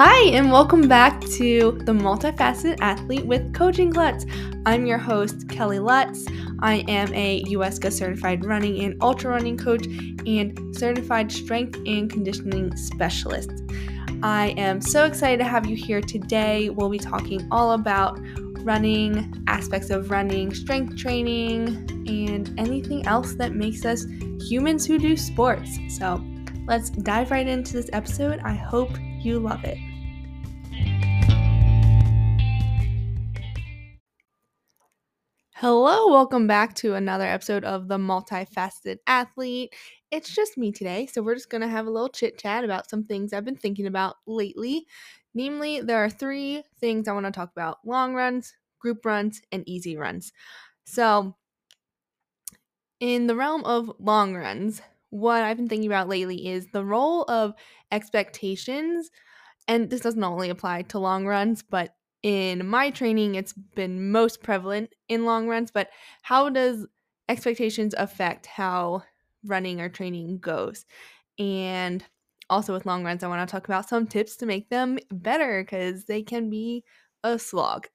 Hi, and welcome back to the Multifaceted Athlete with Coaching Klutz. I'm your host, Kelly Lutz. I am a UESCA certified running and ultra running coach and certified strength and conditioning specialist. I am so excited to have you here today. We'll be talking all about running, aspects of running, strength training, and anything else that makes us humans who do sports. So let's dive right into this episode. I hope you love it. Hello, welcome back to another episode of the Multifaceted Athlete. It's just me today, so we're just going to have a little chit chat about some things I've been thinking about lately. Namely, there are three things I want to talk about long runs, group runs, and easy runs. So, in the realm of long runs, what I've been thinking about lately is the role of expectations and this doesn't only apply to long runs, but in my training, it's been most prevalent in long runs. But how does expectations affect how running or training goes? And also with long runs, I want to talk about some tips to make them better because they can be a slog.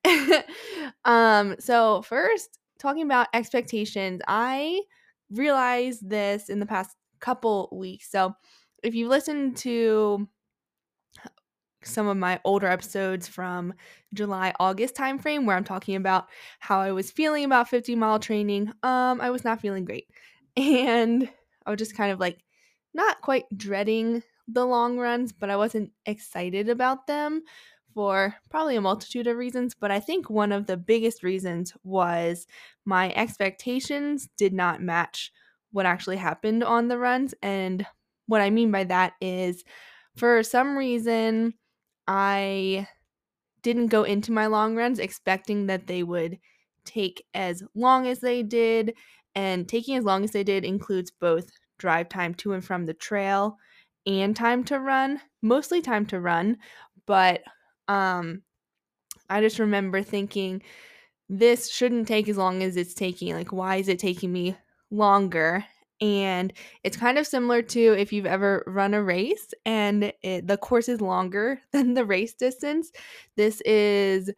um, so first, talking about expectations, I realized this in the past couple weeks. So if you listen to some of my older episodes from July August timeframe where I'm talking about how I was feeling about 50 mile training. Um, I was not feeling great, and I was just kind of like not quite dreading the long runs, but I wasn't excited about them for probably a multitude of reasons. But I think one of the biggest reasons was my expectations did not match what actually happened on the runs. And what I mean by that is for some reason, I didn't go into my long runs expecting that they would take as long as they did. And taking as long as they did includes both drive time to and from the trail and time to run, mostly time to run. But um, I just remember thinking, this shouldn't take as long as it's taking. Like, why is it taking me longer? And it's kind of similar to if you've ever run a race and it, the course is longer than the race distance this is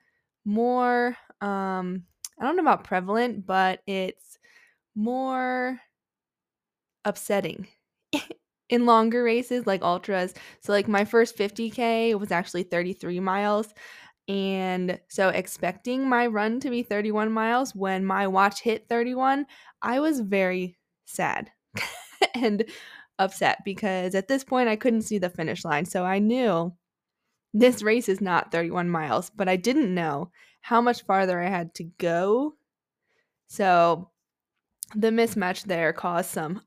more um i don't know about prevalent but it's more upsetting in longer races like ultras. So like my first 50k was actually 33 miles and so expecting my run to be 31 miles when my watch hit 31 i was very sad and upset because at this point I couldn't see the finish line. So I knew this mm-hmm. race is not 31 miles, but I didn't know how much farther I had to go. So the mismatch there caused some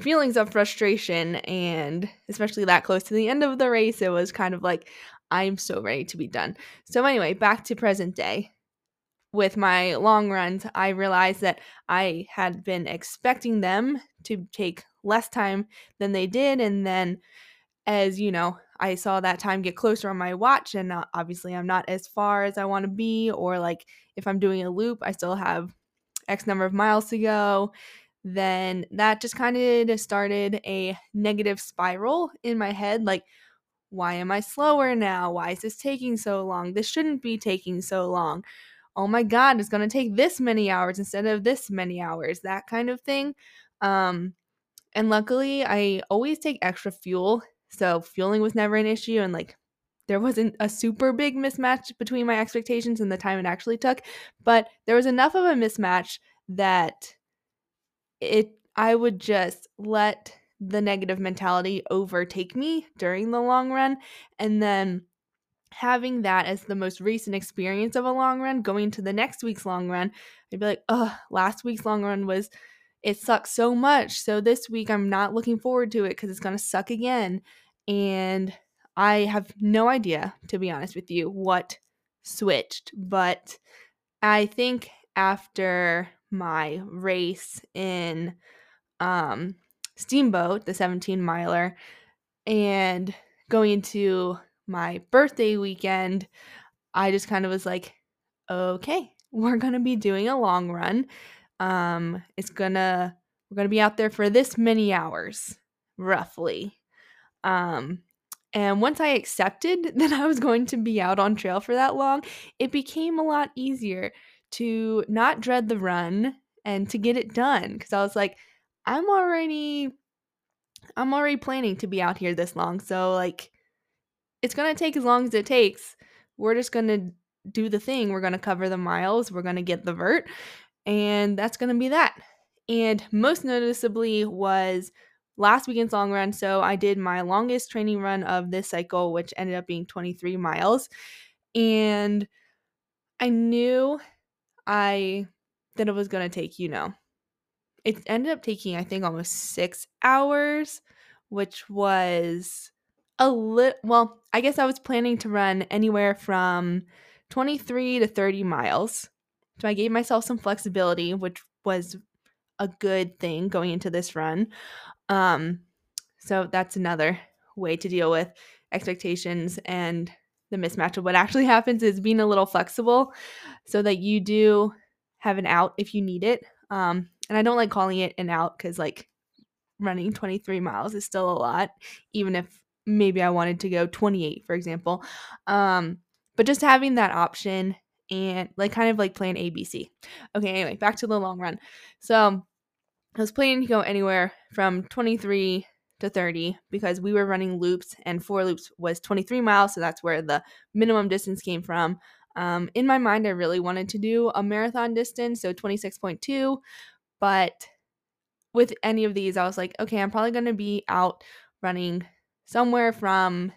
feelings of frustration and especially that close to the end of the race it was kind of like I'm so ready to be done. So anyway, back to present day with my long runs, I realized that I had been expecting them to take less time than they did. And then, as you know, I saw that time get closer on my watch, and obviously, I'm not as far as I want to be. Or, like, if I'm doing a loop, I still have X number of miles to go. Then that just kind of started a negative spiral in my head. Like, why am I slower now? Why is this taking so long? This shouldn't be taking so long oh my god it's going to take this many hours instead of this many hours that kind of thing um and luckily i always take extra fuel so fueling was never an issue and like there wasn't a super big mismatch between my expectations and the time it actually took but there was enough of a mismatch that it i would just let the negative mentality overtake me during the long run and then having that as the most recent experience of a long run, going to the next week's long run, I'd be like, oh, last week's long run was, it sucks so much. So this week I'm not looking forward to it because it's going to suck again. And I have no idea, to be honest with you, what switched. But I think after my race in um, Steamboat, the 17 miler, and going into my birthday weekend, I just kind of was like, okay, we're going to be doing a long run. Um, it's going to, we're going to be out there for this many hours, roughly. Um, And once I accepted that I was going to be out on trail for that long, it became a lot easier to not dread the run and to get it done because I was like, I'm already I'm already planning to be out here this long. So like it's going to take as long as it takes. We're just going to do the thing. We're going to cover the miles, we're going to get the vert, and that's going to be that. And most noticeably was last weekend's long run. So I did my longest training run of this cycle, which ended up being 23 miles. And I knew I that it was going to take, you know, it ended up taking, I think, almost six hours, which was a little, well, I guess I was planning to run anywhere from 23 to 30 miles. So I gave myself some flexibility, which was a good thing going into this run. Um, so that's another way to deal with expectations and the mismatch of what actually happens is being a little flexible so that you do have an out if you need it. Um, and I don't like calling it an out because like running 23 miles is still a lot, even if maybe I wanted to go 28, for example. Um, but just having that option and like kind of like plan ABC. Okay, anyway, back to the long run. So I was planning to go anywhere from 23 to 30 because we were running loops and four loops was 23 miles. So that's where the minimum distance came from. Um, in my mind, I really wanted to do a marathon distance, so 26.2. But with any of these, I was like, okay, I'm probably going to be out running somewhere from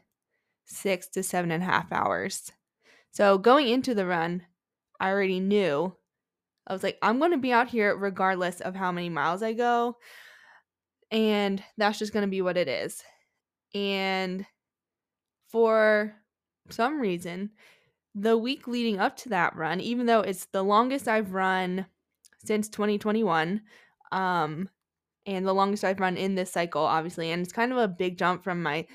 six to seven and a half hours. So going into the run, I already knew I was like, I'm going to be out here regardless of how many miles I go. And that's just going to be what it is. And for some reason, the week leading up to that run, even though it's the longest I've run since 2021, um, and the longest I've run in this cycle, obviously, and it's kind of a big jump from my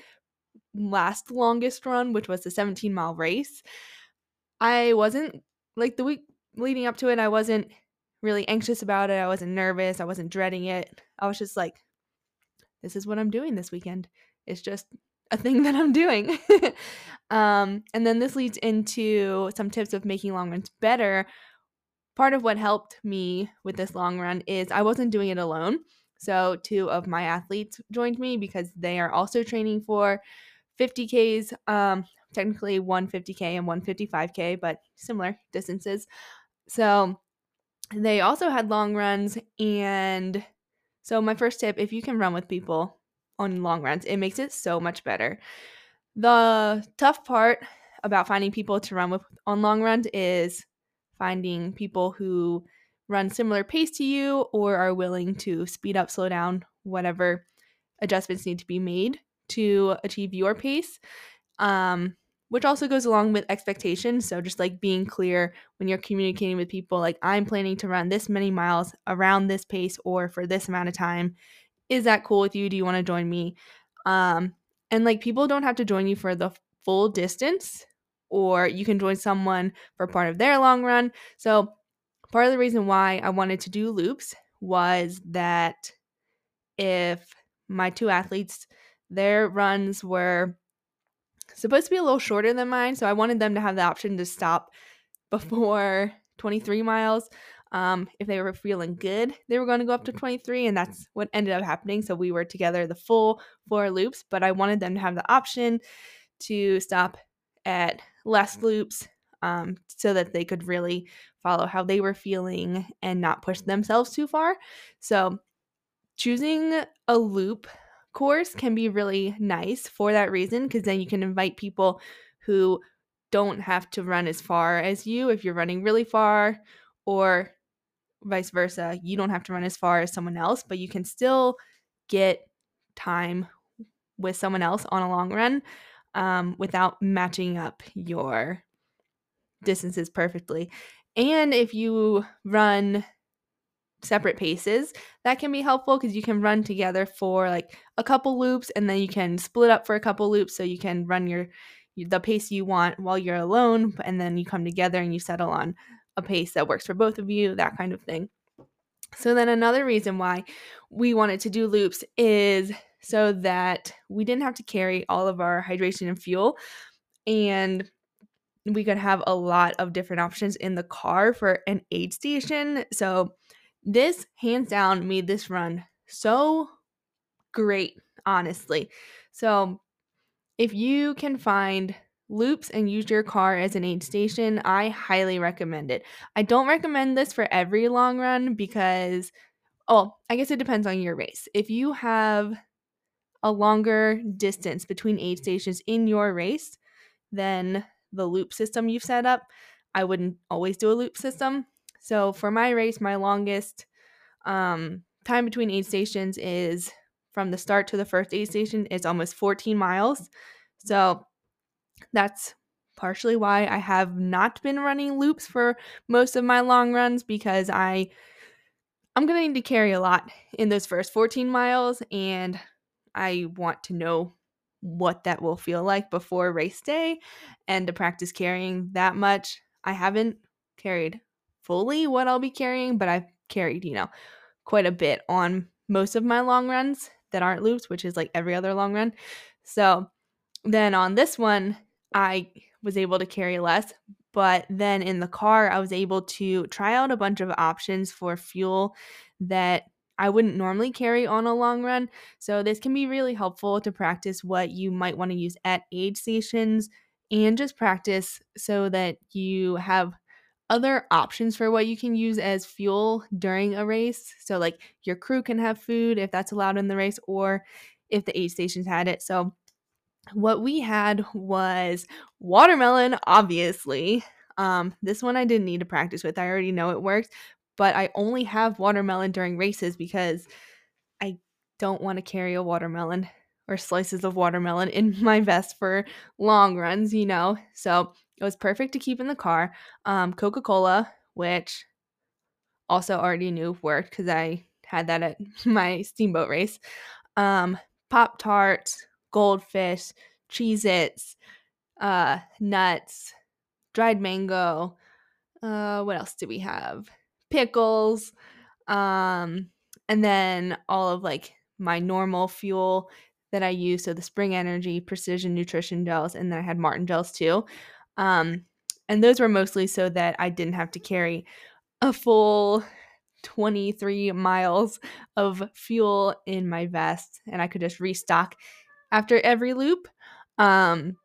last longest run, which was the 17 mile race. I wasn't like the week leading up to it, I wasn't really anxious about it. I wasn't nervous. I wasn't dreading it. I was just like, this is what I'm doing this weekend. It's just a thing that I'm doing. um, and then this leads into some tips of making long runs better. Part of what helped me with this long run is I wasn't doing it alone. So, two of my athletes joined me because they are also training for 50Ks, um, technically 150K and 155K, but similar distances. So they also had long runs. And so, my first tip if you can run with people on long runs, it makes it so much better. The tough part about finding people to run with on long runs is finding people who run similar pace to you or are willing to speed up, slow down, whatever adjustments need to be made to achieve your pace. Um, which also goes along with expectations. So just like being clear when you're communicating with people, like I'm planning to run this many miles around this pace or for this amount of time. Is that cool with you? Do you want to join me? Um, and like people don't have to join you for the full distance, or you can join someone for part of their long run. So part of the reason why I wanted to do loops was that if my two athletes, their runs were supposed to be a little shorter than mine, so I wanted them to have the option to stop before 23 miles. Um, if they were feeling good, they were going to go up to 23, and that's what ended up happening. So we were together the full four loops, but I wanted them to have the option to stop at less loops um, so that they could really follow how they were feeling and not push themselves too far. So choosing a loop course can be really nice for that reason because then you can invite people who don't have to run as far as you if you're running really far or vice versa you don't have to run as far as someone else but you can still get time with someone else on a long run um, without matching up your distances perfectly and if you run separate paces that can be helpful because you can run together for like a couple loops and then you can split up for a couple loops so you can run your the pace you want while you're alone and then you come together and you settle on a pace that works for both of you that kind of thing so then another reason why we wanted to do loops is so that we didn't have to carry all of our hydration and fuel. And we could have a lot of different options in the car for an aid station. So, this hands down made this run so great, honestly. So, if you can find loops and use your car as an aid station, I highly recommend it. I don't recommend this for every long run because, oh, I guess it depends on your race. If you have a longer distance between aid stations in your race than the loop system you've set up, I wouldn't always do a loop system. So for my race, my longest um, time between aid stations is from the start to the first aid station is almost 14 miles. So that's partially why I have not been running loops for most of my long runs because I I'm going to need to carry a lot in those first 14 miles and I want to know what that will feel like before race day and to practice carrying that much. I haven't carried fully what I'll be carrying, but I've carried, you know, quite a bit on most of my long runs that aren't loops, which is like every other long run. So then on this one, I was able to carry less. But then in the car, I was able to try out a bunch of options for fuel that I wouldn't normally carry on a long run. So, this can be really helpful to practice what you might want to use at aid stations and just practice so that you have other options for what you can use as fuel during a race. So, like your crew can have food if that's allowed in the race, or if the aid stations had it. So, what we had was watermelon, obviously. Um, this one I didn't need to practice with. I already know it works, but I only have watermelon during races because I don't want to carry a watermelon or slices of watermelon in my vest for long runs, you know. So it was perfect to keep in the car. Um, Coca Cola, which also already knew worked because I had that at my steamboat race. Um, Pop Tarts, goldfish, Cheez Its, uh, nuts, dried mango. Uh, what else do we have? Pickles. Um, and then all of like my normal fuel that I use. So the Spring Energy, Precision Nutrition gels, and then I had Maurten gels too. Um, and those were mostly so that I didn't have to carry a full 23 miles of fuel in my vest and I could just restock after every loop. Um,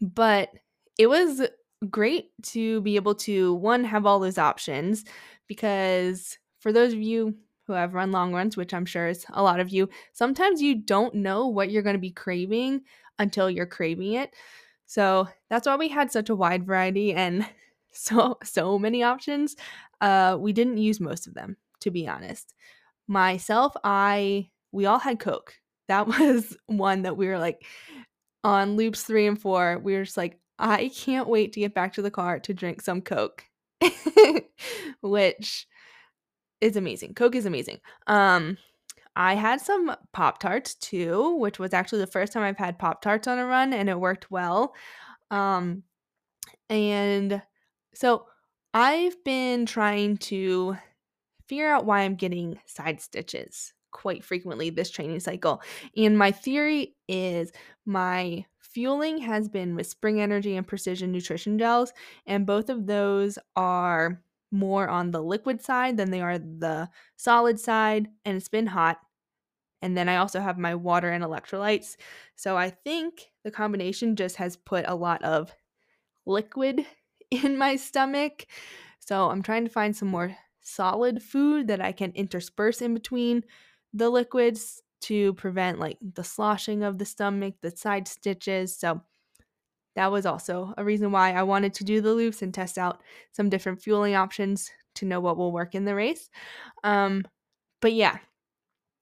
but it was great to be able to one have all those options because for those of you who have run long runs, which I'm sure is a lot of you, sometimes you don't know what you're going to be craving until you're craving it. So that's why we had such a wide variety and so so many options. Uh, we didn't use most of them, to be honest. Myself, I we all had Coke that was one that we were like on loops three and four. We were just like, I can't wait to get back to the car to drink some Coke, which is amazing. Coke is amazing. Um, I had some Pop Tarts too, which was actually the first time I've had Pop Tarts on a run, and it worked well. Um, and so I've been trying to figure out why I'm getting side stitches quite frequently this training cycle. And my theory is my fueling has been with Spring Energy and Precision Nutrition Gels, and both of those are more on the liquid side than they are the solid side, and it's been hot. And then I also have my water and electrolytes. So I think the combination just has put a lot of liquid in my stomach. So I'm trying to find some more solid food that I can intersperse in between the liquids to prevent like the sloshing of the stomach, the side stitches. So that was also a reason why I wanted to do the loops and test out some different fueling options to know what will work in the race. Um, but yeah,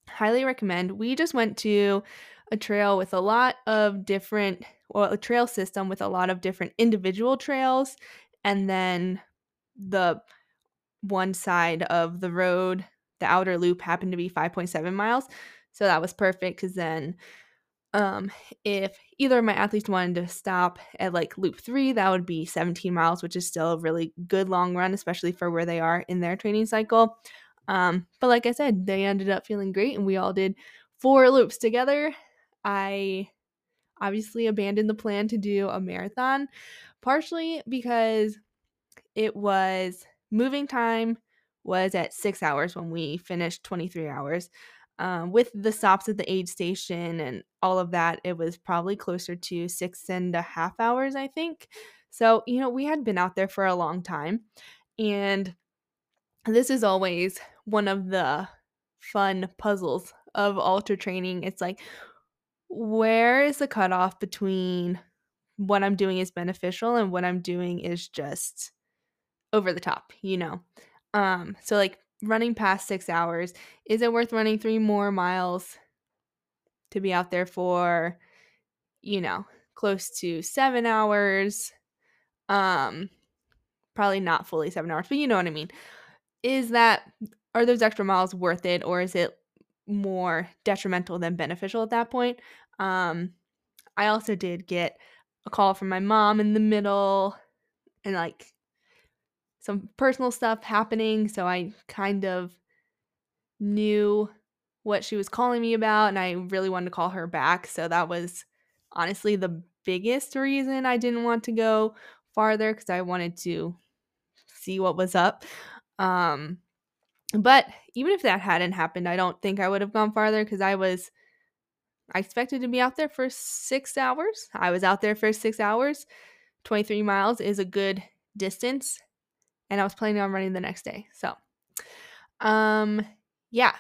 highly recommend. We just went to a trail with a lot of different, well, a trail system with a lot of different individual trails, and then the one side of the road the outer loop happened to be 5.7 miles. So that was perfect because then um, if either of my athletes wanted to stop at like loop three, that would be 17 miles, which is still a really good long run, especially for where they are in their training cycle. Um, but like I said, they ended up feeling great, and we all did four loops together. I obviously abandoned the plan to do a marathon, partially because it was moving time was at six hours when we finished 23 hours. Um, with the stops at the aid station and all of that, it was probably closer to six and a half hours, I think. So, you know, we had been out there for a long time. And this is always one of the fun puzzles of ultra training. It's like, where is the cutoff between what I'm doing is beneficial and what I'm doing is just over the top, you know? Um, so like running past six hours, is it worth running three more miles to be out there for, you know, close to seven hours? Um, probably not fully seven hours, but you know what I mean. Is that are those extra miles worth it or is it more detrimental than beneficial at that point? Um, I also did get a call from my mom in the middle and like some personal stuff happening. So I kind of knew what she was calling me about and I really wanted to call her back. So that was honestly the biggest reason I didn't want to go farther because I wanted to see what was up. Um, but even if that hadn't happened, I don't think I would have gone farther because I was I expected to be out there for six hours. I was out there for six hours. 23 miles is a good distance. And I was planning on running the next day. So, um, yeah.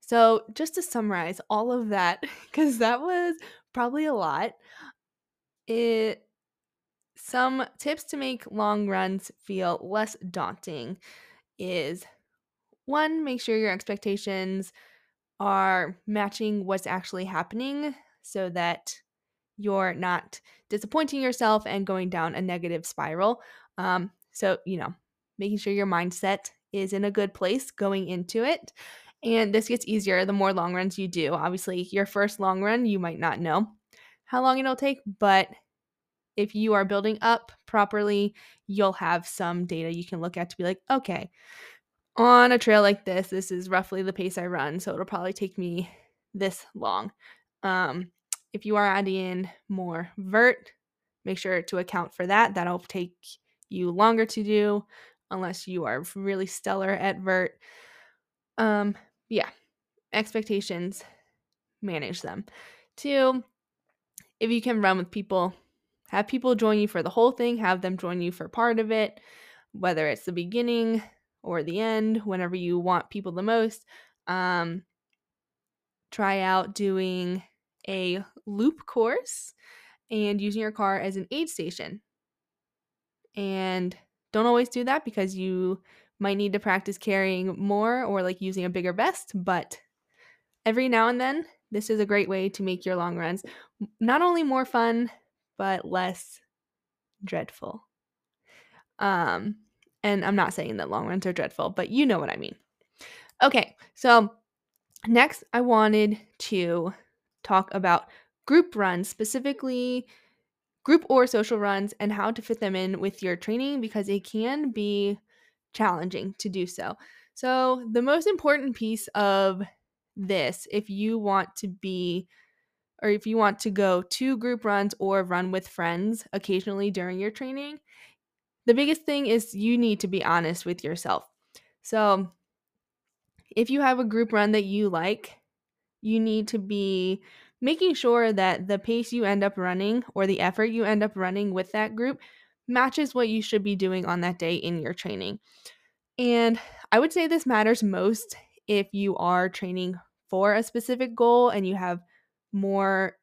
So, just to summarize all of that, because that was probably a lot, it some tips to make long runs feel less daunting is one, make sure your expectations are matching what's actually happening so that you're not disappointing yourself and going down a negative spiral. Um, so, you know, making sure your mindset is in a good place going into it. And this gets easier the more long runs you do. Obviously, your first long run, you might not know how long it'll take, but if you are building up properly, you'll have some data you can look at to be like, okay, on a trail like this, this is roughly the pace I run, so it'll probably take me this long. Um, if you are adding in more vert, make sure to account for that. That'll take you longer to do unless you are really stellar at vert. Um, yeah, expectations, manage them. Two, if you can run with people, have people join you for the whole thing, have them join you for part of it, whether it's the beginning, or the end, whenever you want people the most. Um, try out doing a loop course and using your car as an aid station. And don't always do that because you might need to practice carrying more or like using a bigger vest, but every now and then, this is a great way to make your long runs not only more fun, but less dreadful. Um, and I'm not saying that long runs are dreadful, but you know what I mean. Okay, so next I wanted to talk about group runs, specifically group or social runs, and how to fit them in with your training because it can be challenging to do so. So, the most important piece of this, if you want to be or if you want to go to group runs or run with friends occasionally during your training, the biggest thing is you need to be honest with yourself. So, if you have a group run that you like, you need to be making sure that the pace you end up running or the effort you end up running with that group matches what you should be doing on that day in your training. And I would say this matters most if you are training for a specific goal and you have more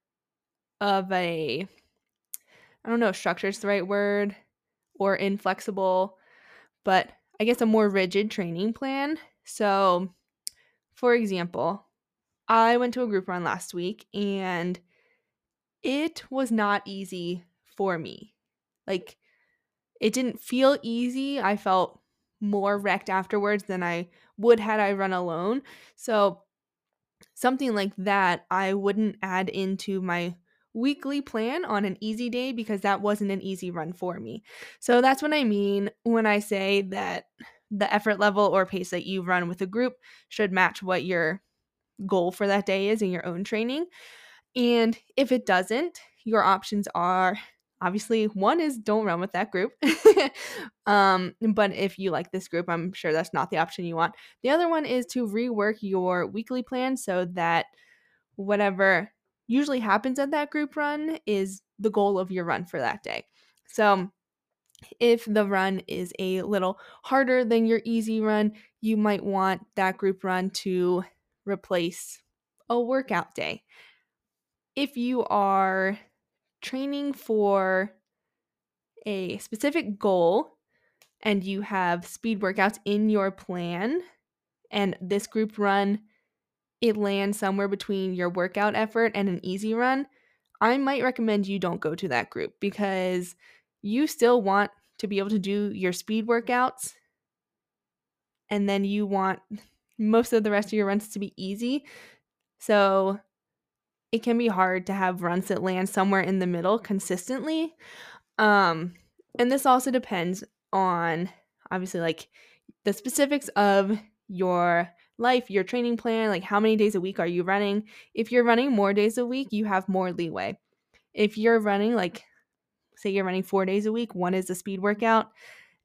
of a I don't know, structure is the right word or inflexible, but I guess a more rigid training plan. So, for example, I went to a group run last week and it was not easy for me. Like, it didn't feel easy. I felt more wrecked afterwards than I would had I run alone. So, something like that, I wouldn't add into my weekly plan on an easy day because that wasn't an easy run for me. So that's what I mean when I say that the effort level or pace that you run with a group should match what your goal for that day is in your own training. And if it doesn't, your options are obviously one is don't run with that group. um, but if you like this group, I'm sure that's not the option you want. The other one is to rework your weekly plan so that whatever usually happens at that group run is the goal of your run for that day. So if the run is a little harder than your easy run, you might want that group run to replace a workout day. If you are training for a specific goal and you have speed workouts in your plan, and this group run it lands somewhere between your workout effort and an easy run, I might recommend you don't go to that group because you still want to be able to do your speed workouts and then you want most of the rest of your runs to be easy. So it can be hard to have runs that land somewhere in the middle consistently. Um and this also depends on obviously like the specifics of your life, your training plan, like how many days a week are you running? If you're running more days a week, you have more leeway. If you're running like say you're running 4 days a week, one is a speed workout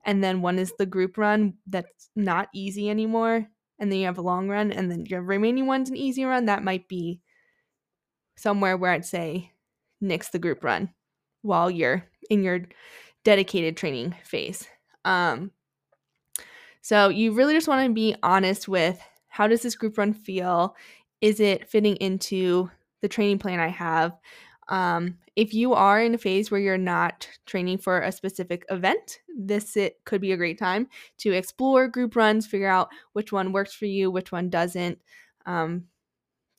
and then one is the group run that's not easy anymore and then you have a long run and then your remaining one's an easy run, that might be somewhere where I'd say nix the group run while you're in your dedicated training phase. Um, so you really just want to be honest with how does this group run feel? Is it fitting into the training plan I have? Um, if you are in a phase where you're not training for a specific event, this it could be a great time to explore group runs, figure out which one works for you, which one doesn't. Um,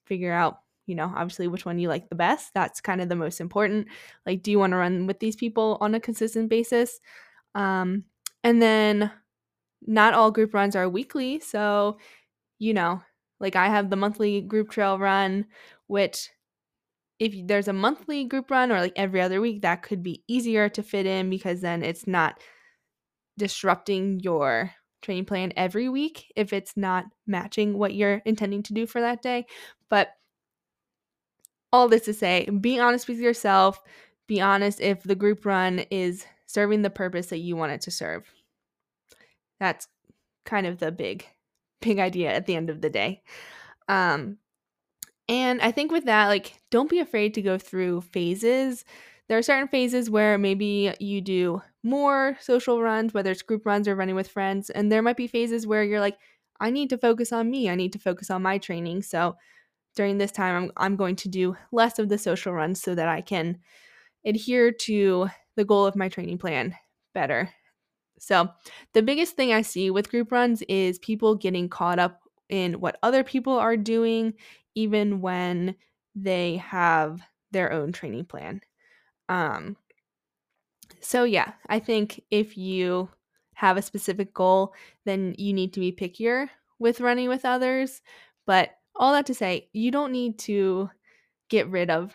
figure out, you know, obviously which one you like the best. That's kind of the most important. Like, do you want to run with these people on a consistent basis? Um, and then not all group runs are weekly. So, you know, like I have the monthly group trail run, which if there's a monthly group run or like every other week, that could be easier to fit in because then it's not disrupting your training plan every week if it's not matching what you're intending to do for that day. But all this to say, be honest with yourself. Be honest if the group run is serving the purpose that you want it to serve. That's kind of the big, big idea at the end of the day. Um, and I think with that, like, don't be afraid to go through phases. There are certain phases where maybe you do more social runs, whether it's group runs or running with friends. And there might be phases where you're like, I need to focus on me. I need to focus on my training. So during this time, I'm, I'm going to do less of the social runs so that I can adhere to the goal of my training plan better. So, the biggest thing I see with group runs is people getting caught up in what other people are doing, even when they have their own training plan. Um, so, yeah, I think if you have a specific goal, then you need to be pickier with running with others. But all that to say, you don't need to get rid of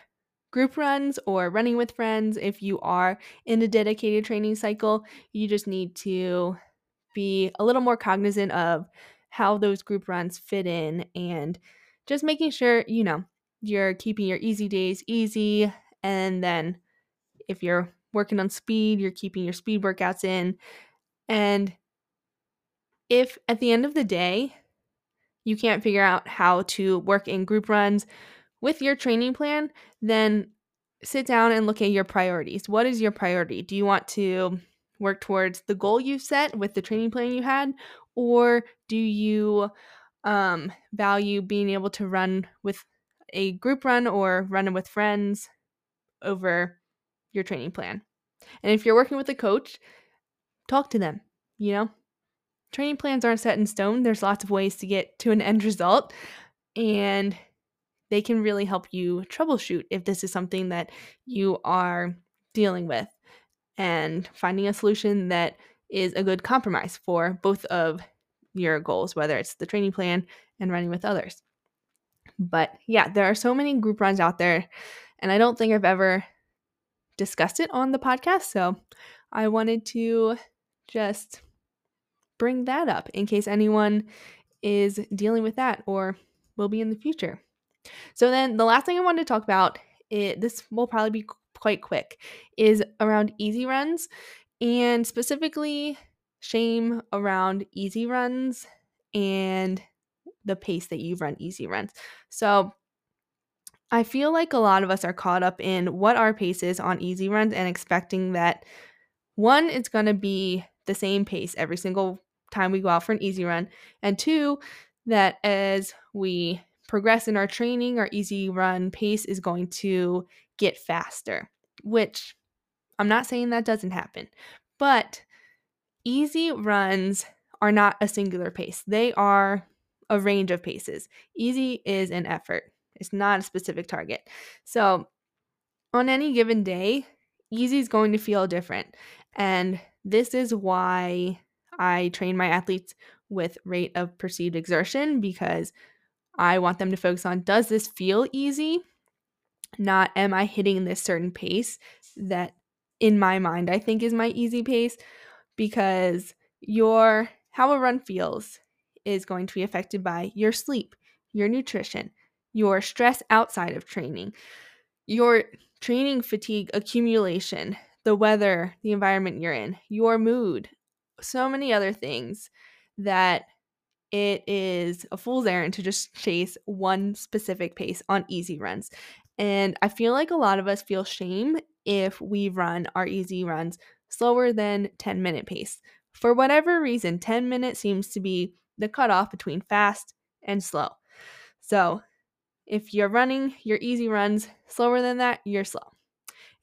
group runs or running with friends if you are in a dedicated training cycle. You just need to be a little more cognizant of how those group runs fit in and just making sure, you know, you're keeping your easy days easy. And then if you're working on speed, you're keeping your speed workouts in. And if at the end of the day, you can't figure out how to work in group runs with your training plan, then sit down and look at your priorities. What is your priority? Do you want to work towards the goal you set with the training plan you had? Or do you um, value being able to run with a group run or run with friends over your training plan? And if you're working with a coach, talk to them, you know? training plans aren't set in stone. There's lots of ways to get to an end result, and they can really help you troubleshoot if this is something that you are dealing with and finding a solution that is a good compromise for both of your goals, whether it's the training plan and running with others. But yeah, there are so many group runs out there, and I don't think I've ever discussed it on the podcast. So I wanted to just bring that up in case anyone is dealing with that or will be in the future. So then the last thing I wanted to talk about, it, this will probably be quite quick, is around easy runs and specifically shame around easy runs and the pace that you run easy runs. So I feel like a lot of us are caught up in what our pace is on easy runs and expecting that one, it's going to be the same pace every single time we go out for an easy run. And two, that as we progress in our training, our easy run pace is going to get faster, which I'm not saying that doesn't happen, but easy runs are not a singular pace. They are a range of paces. Easy is an effort, it's not a specific target. So, on any given day, easy is going to feel different. And this is why I train my athletes with rate of perceived exertion because I want them to focus on does this feel easy? Not am I hitting this certain pace that in my mind I think is my easy pace because your how a run feels is going to be affected by your sleep, your nutrition, your stress outside of training, your training fatigue accumulation, the weather, the environment you're in, your mood, so many other things that it is a fool's errand to just chase one specific pace on easy runs. And I feel like a lot of us feel shame if we run our easy runs slower than 10 minute pace. For whatever reason, 10 minutes seems to be the cutoff between fast and slow. So if you're running your easy runs slower than that, you're slow.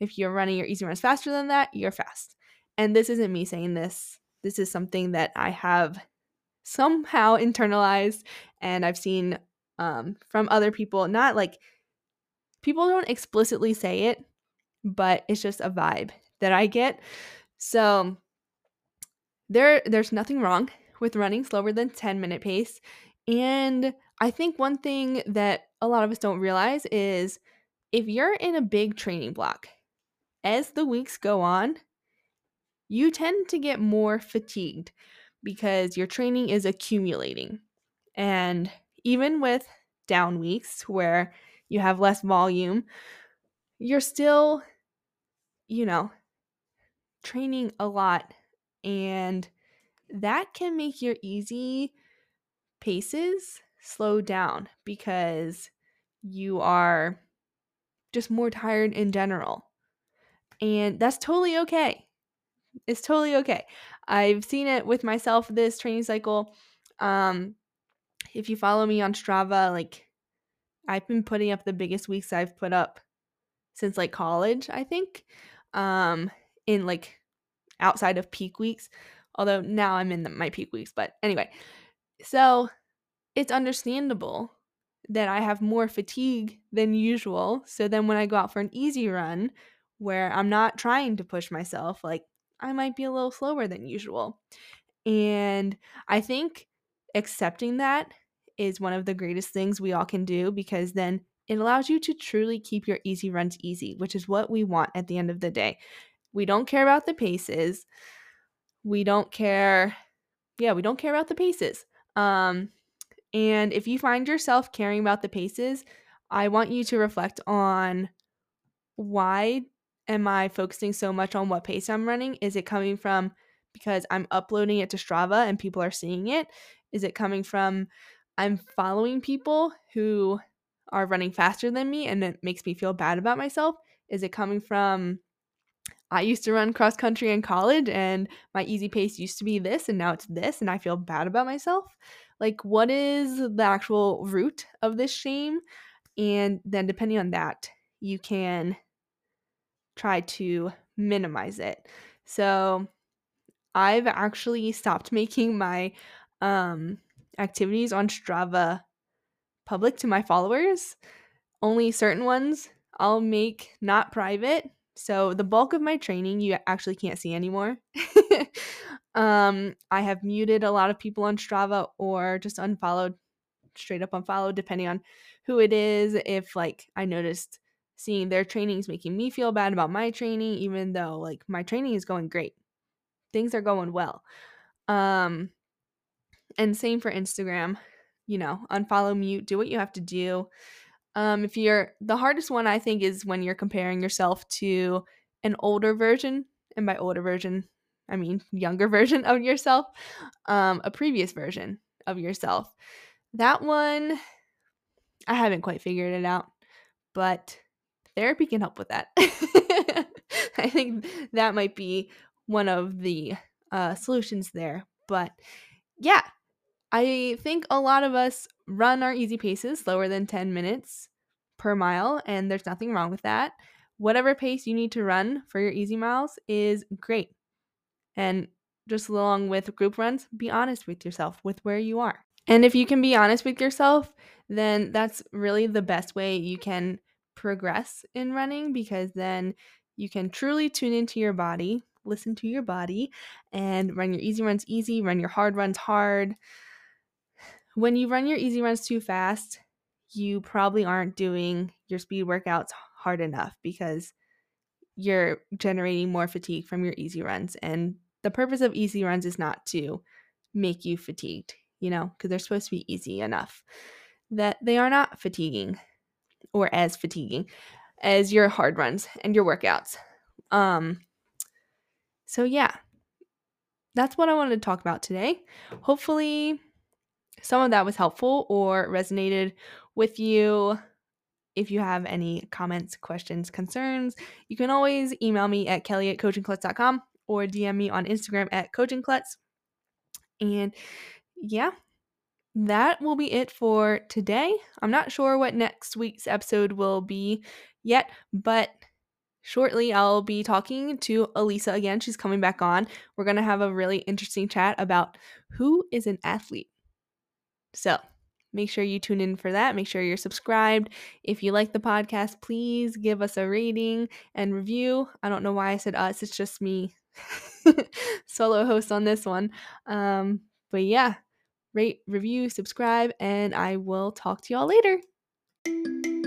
If you're running your easy runs faster than that, you're fast. And this isn't me saying this. This is something that I have somehow internalized and I've seen um, from other people. Not like people don't explicitly say it, but it's just a vibe that I get. So there there's nothing wrong with running slower than 10 minute pace. And I think one thing that a lot of us don't realize is if you're in a big training block, as the weeks go on, you tend to get more fatigued because your training is accumulating. And even with down weeks where you have less volume, you're still, you know, training a lot. And that can make your easy paces slow down because you are just more tired in general. And that's totally okay. It's totally okay. I've seen it with myself this training cycle. Um, if you follow me on Strava, like I've been putting up the biggest weeks I've put up since like college, I think. Um, in like outside of peak weeks. Although now I'm in the, my peak weeks, but anyway. So it's understandable that I have more fatigue than usual. So then when I go out for an easy run where I'm not trying to push myself, like I might be a little slower than usual. And I think accepting that is one of the greatest things we all can do because then it allows you to truly keep your easy runs easy, which is what we want at the end of the day. We don't care about the paces. We don't care. Yeah, we don't care about the paces. Um, and if you find yourself caring about the paces, I want you to reflect on why am I focusing so much on what pace I'm running? Is it coming from because I'm uploading it to Strava and people are seeing it? Is it coming from I'm following people who are running faster than me and it makes me feel bad about myself? Is it coming from I used to run cross country in college and my easy pace used to be this and now it's this and I feel bad about myself? Like, what is the actual root of this shame? And then, depending on that, you can try to minimize it. So, I've actually stopped making my um, activities on Strava public to my followers. Only certain ones I'll make not private. So the bulk of my training you actually can't see anymore. um, I have muted a lot of people on Strava or just unfollowed, straight up unfollowed, depending on who it is. If like I noticed seeing their trainings making me feel bad about my training, even though like my training is going great, things are going well. Um, and same for Instagram. you know, unfollow, mute, do what you have to do. Um, if you're the hardest one, I think, is when you're comparing yourself to an older version, and by older version, I mean younger version of yourself, um, a previous version of yourself. That one, I haven't quite figured it out, but therapy can help with that. I think that might be one of the uh, solutions there. But yeah, I think a lot of us run our easy paces slower than 10 minutes per mile, and there's nothing wrong with that. Whatever pace you need to run for your easy miles is great. And just along with group runs, be honest with yourself with where you are. And if you can be honest with yourself, then that's really the best way you can progress in running because then you can truly tune into your body, listen to your body, and run your easy runs easy, run your hard runs hard. When you run your easy runs too fast, you probably aren't doing your speed workouts hard enough because you're generating more fatigue from your easy runs. And the purpose of easy runs is not to make you fatigued, you know, because they're supposed to be easy enough that they are not fatiguing or as fatiguing as your hard runs and your workouts. Um so yeah. That's what I wanted to talk about today. Hopefully some of that was helpful or resonated with you. If you have any comments, questions, concerns, you can always email me at kelly at coachingklutz.com or DM me on Instagram at coachingklutz. And yeah, that will be it for today. I'm not sure what next week's episode will be yet, but shortly I'll be talking to Elisa again. She's coming back on. We're going to have a really interesting chat about who is an athlete. So, make sure you tune in for that. Make sure you're subscribed. If you like the podcast, please give us a rating and review. I don't know why I said us, it's just me solo host on this one. Um, but yeah, rate, review, subscribe, and I will talk to y'all later.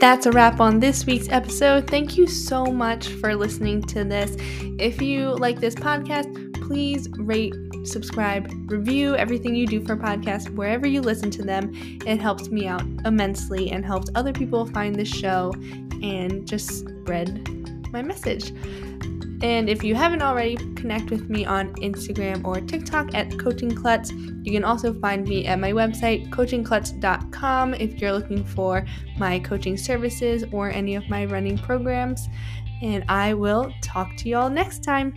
That's a wrap on this week's episode. Thank you so much for listening to this. If you like this podcast, please rate, subscribe, review everything you do for podcasts wherever you listen to them. It helps me out immensely and helps other people find this show and just spread my message. And if you haven't already, connect with me on Instagram or TikTok at Coaching Klutz. You can also find me at my website, coachingklutz.com, if you're looking for my coaching services or any of my running programs. And I will talk to y'all next time.